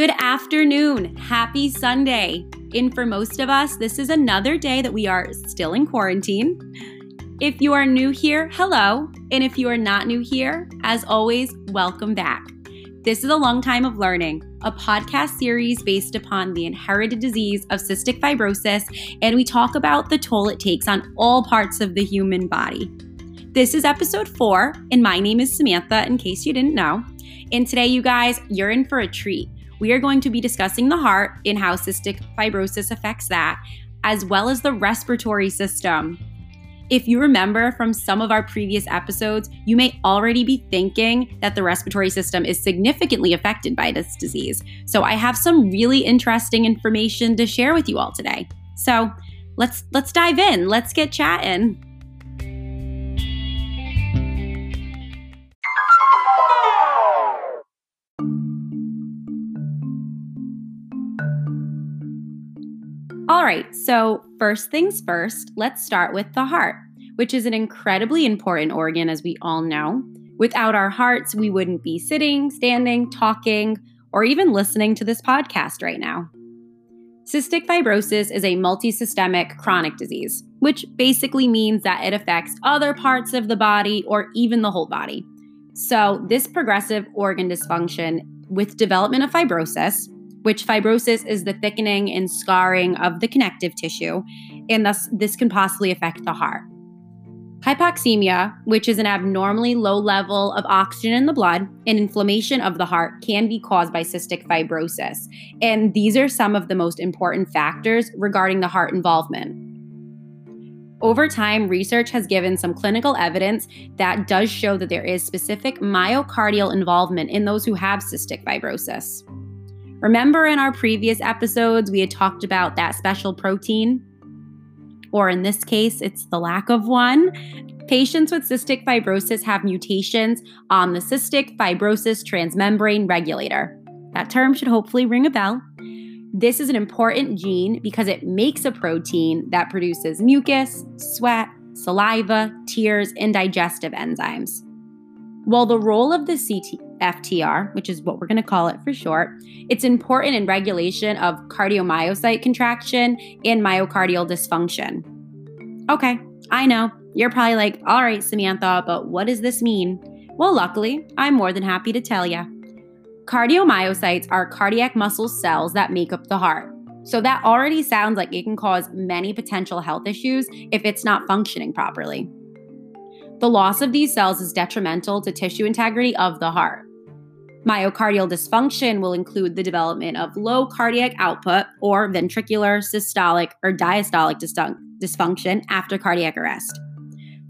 Good afternoon. Happy Sunday. And for most of us, this is another day that we are still in quarantine. If you are new here, hello. And if you are not new here, as always, welcome back. This is a long time of learning, a podcast series based upon the inherited disease of cystic fibrosis, and we talk about the toll it takes on all parts of the human body. This is episode four, and my name is Samantha, in case you didn't know. And today, you guys, you're in for a treat we are going to be discussing the heart and how cystic fibrosis affects that, as well as the respiratory system. If you remember from some of our previous episodes, you may already be thinking that the respiratory system is significantly affected by this disease. So I have some really interesting information to share with you all today. So let's let's dive in. Let's get chatting. All right, so first things first, let's start with the heart, which is an incredibly important organ, as we all know. Without our hearts, we wouldn't be sitting, standing, talking, or even listening to this podcast right now. Cystic fibrosis is a multisystemic chronic disease, which basically means that it affects other parts of the body or even the whole body. So, this progressive organ dysfunction with development of fibrosis which fibrosis is the thickening and scarring of the connective tissue, and thus this can possibly affect the heart. Hypoxemia, which is an abnormally low level of oxygen in the blood, and inflammation of the heart can be caused by cystic fibrosis. And these are some of the most important factors regarding the heart involvement. Over time, research has given some clinical evidence that does show that there is specific myocardial involvement in those who have cystic fibrosis. Remember in our previous episodes, we had talked about that special protein? Or in this case, it's the lack of one. Patients with cystic fibrosis have mutations on the cystic fibrosis transmembrane regulator. That term should hopefully ring a bell. This is an important gene because it makes a protein that produces mucus, sweat, saliva, tears, and digestive enzymes. While the role of the CFTR, which is what we're going to call it for short, it's important in regulation of cardiomyocyte contraction and myocardial dysfunction. Okay, I know. You're probably like, all right, Samantha, but what does this mean? Well, luckily, I'm more than happy to tell you. Cardiomyocytes are cardiac muscle cells that make up the heart. So that already sounds like it can cause many potential health issues if it's not functioning properly. The loss of these cells is detrimental to tissue integrity of the heart. Myocardial dysfunction will include the development of low cardiac output or ventricular, systolic, or diastolic dysfunction after cardiac arrest.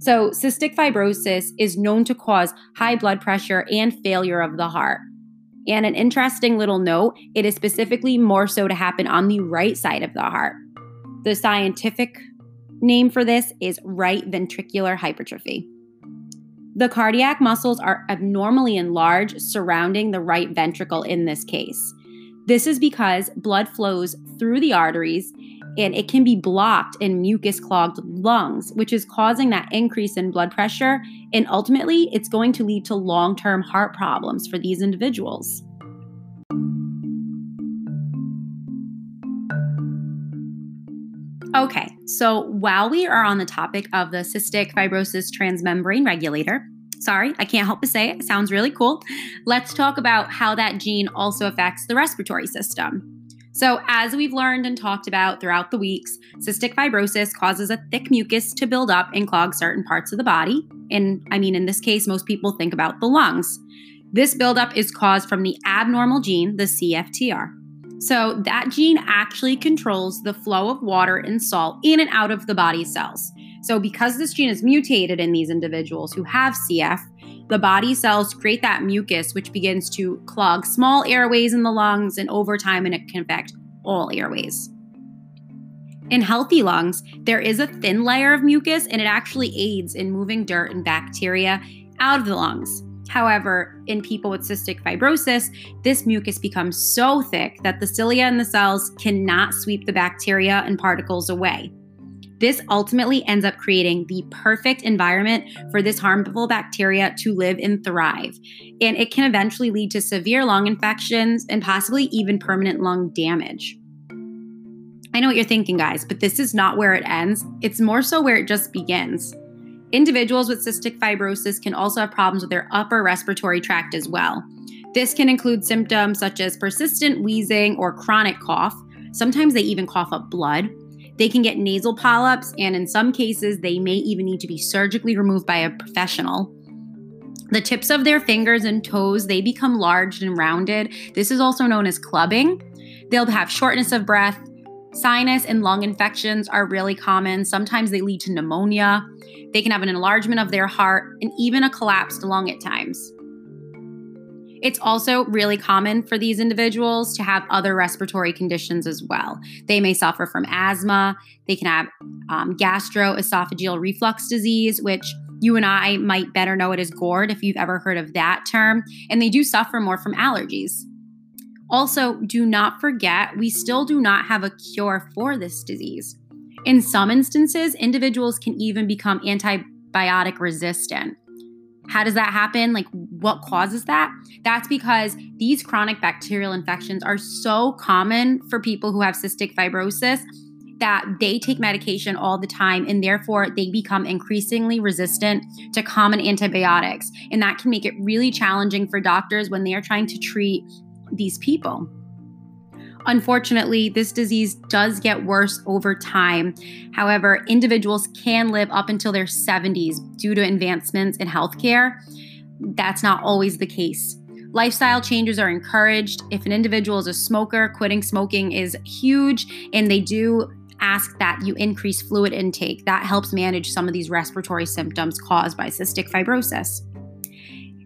So, cystic fibrosis is known to cause high blood pressure and failure of the heart. And an interesting little note it is specifically more so to happen on the right side of the heart. The scientific name for this is right ventricular hypertrophy. The cardiac muscles are abnormally enlarged surrounding the right ventricle in this case. This is because blood flows through the arteries and it can be blocked in mucus clogged lungs, which is causing that increase in blood pressure. And ultimately, it's going to lead to long term heart problems for these individuals. Okay, so while we are on the topic of the cystic fibrosis transmembrane regulator, sorry, I can't help but say it, it sounds really cool. Let's talk about how that gene also affects the respiratory system. So, as we've learned and talked about throughout the weeks, cystic fibrosis causes a thick mucus to build up and clog certain parts of the body. And I mean, in this case, most people think about the lungs. This buildup is caused from the abnormal gene, the CFTR. So, that gene actually controls the flow of water and salt in and out of the body cells. So, because this gene is mutated in these individuals who have CF, the body cells create that mucus, which begins to clog small airways in the lungs, and over time, and it can affect all airways. In healthy lungs, there is a thin layer of mucus, and it actually aids in moving dirt and bacteria out of the lungs. However, in people with cystic fibrosis, this mucus becomes so thick that the cilia in the cells cannot sweep the bacteria and particles away. This ultimately ends up creating the perfect environment for this harmful bacteria to live and thrive. And it can eventually lead to severe lung infections and possibly even permanent lung damage. I know what you're thinking, guys, but this is not where it ends. It's more so where it just begins. Individuals with cystic fibrosis can also have problems with their upper respiratory tract as well. This can include symptoms such as persistent wheezing or chronic cough. Sometimes they even cough up blood. They can get nasal polyps, and in some cases, they may even need to be surgically removed by a professional. The tips of their fingers and toes, they become large and rounded. This is also known as clubbing. They'll have shortness of breath. Sinus and lung infections are really common. Sometimes they lead to pneumonia. They can have an enlargement of their heart and even a collapsed lung at times. It's also really common for these individuals to have other respiratory conditions as well. They may suffer from asthma, they can have um, gastroesophageal reflux disease, which you and I might better know it as GORD if you've ever heard of that term, and they do suffer more from allergies. Also, do not forget, we still do not have a cure for this disease. In some instances, individuals can even become antibiotic resistant. How does that happen? Like, what causes that? That's because these chronic bacterial infections are so common for people who have cystic fibrosis that they take medication all the time and therefore they become increasingly resistant to common antibiotics. And that can make it really challenging for doctors when they are trying to treat these people. Unfortunately, this disease does get worse over time. However, individuals can live up until their 70s due to advancements in healthcare. That's not always the case. Lifestyle changes are encouraged. If an individual is a smoker, quitting smoking is huge, and they do ask that you increase fluid intake. That helps manage some of these respiratory symptoms caused by cystic fibrosis.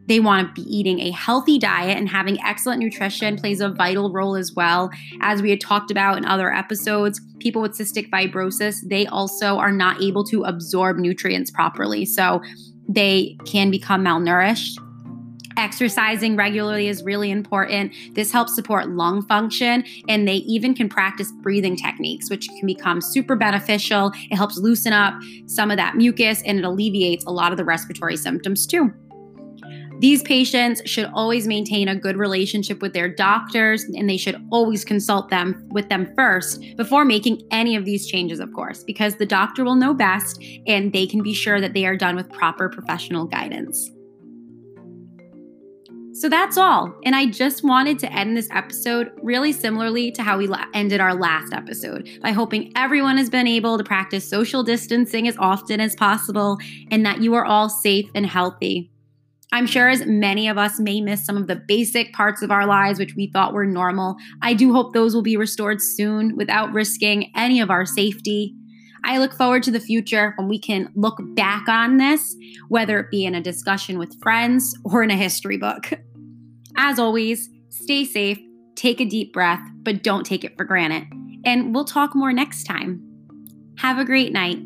They want to be eating a healthy diet and having excellent nutrition plays a vital role as well. As we had talked about in other episodes, people with cystic fibrosis, they also are not able to absorb nutrients properly. So they can become malnourished. Exercising regularly is really important. This helps support lung function, and they even can practice breathing techniques, which can become super beneficial. It helps loosen up some of that mucus and it alleviates a lot of the respiratory symptoms too. These patients should always maintain a good relationship with their doctors and they should always consult them with them first before making any of these changes, of course, because the doctor will know best and they can be sure that they are done with proper professional guidance. So that's all. And I just wanted to end this episode really similarly to how we ended our last episode by hoping everyone has been able to practice social distancing as often as possible and that you are all safe and healthy. I'm sure as many of us may miss some of the basic parts of our lives which we thought were normal, I do hope those will be restored soon without risking any of our safety. I look forward to the future when we can look back on this, whether it be in a discussion with friends or in a history book. As always, stay safe, take a deep breath, but don't take it for granted. And we'll talk more next time. Have a great night.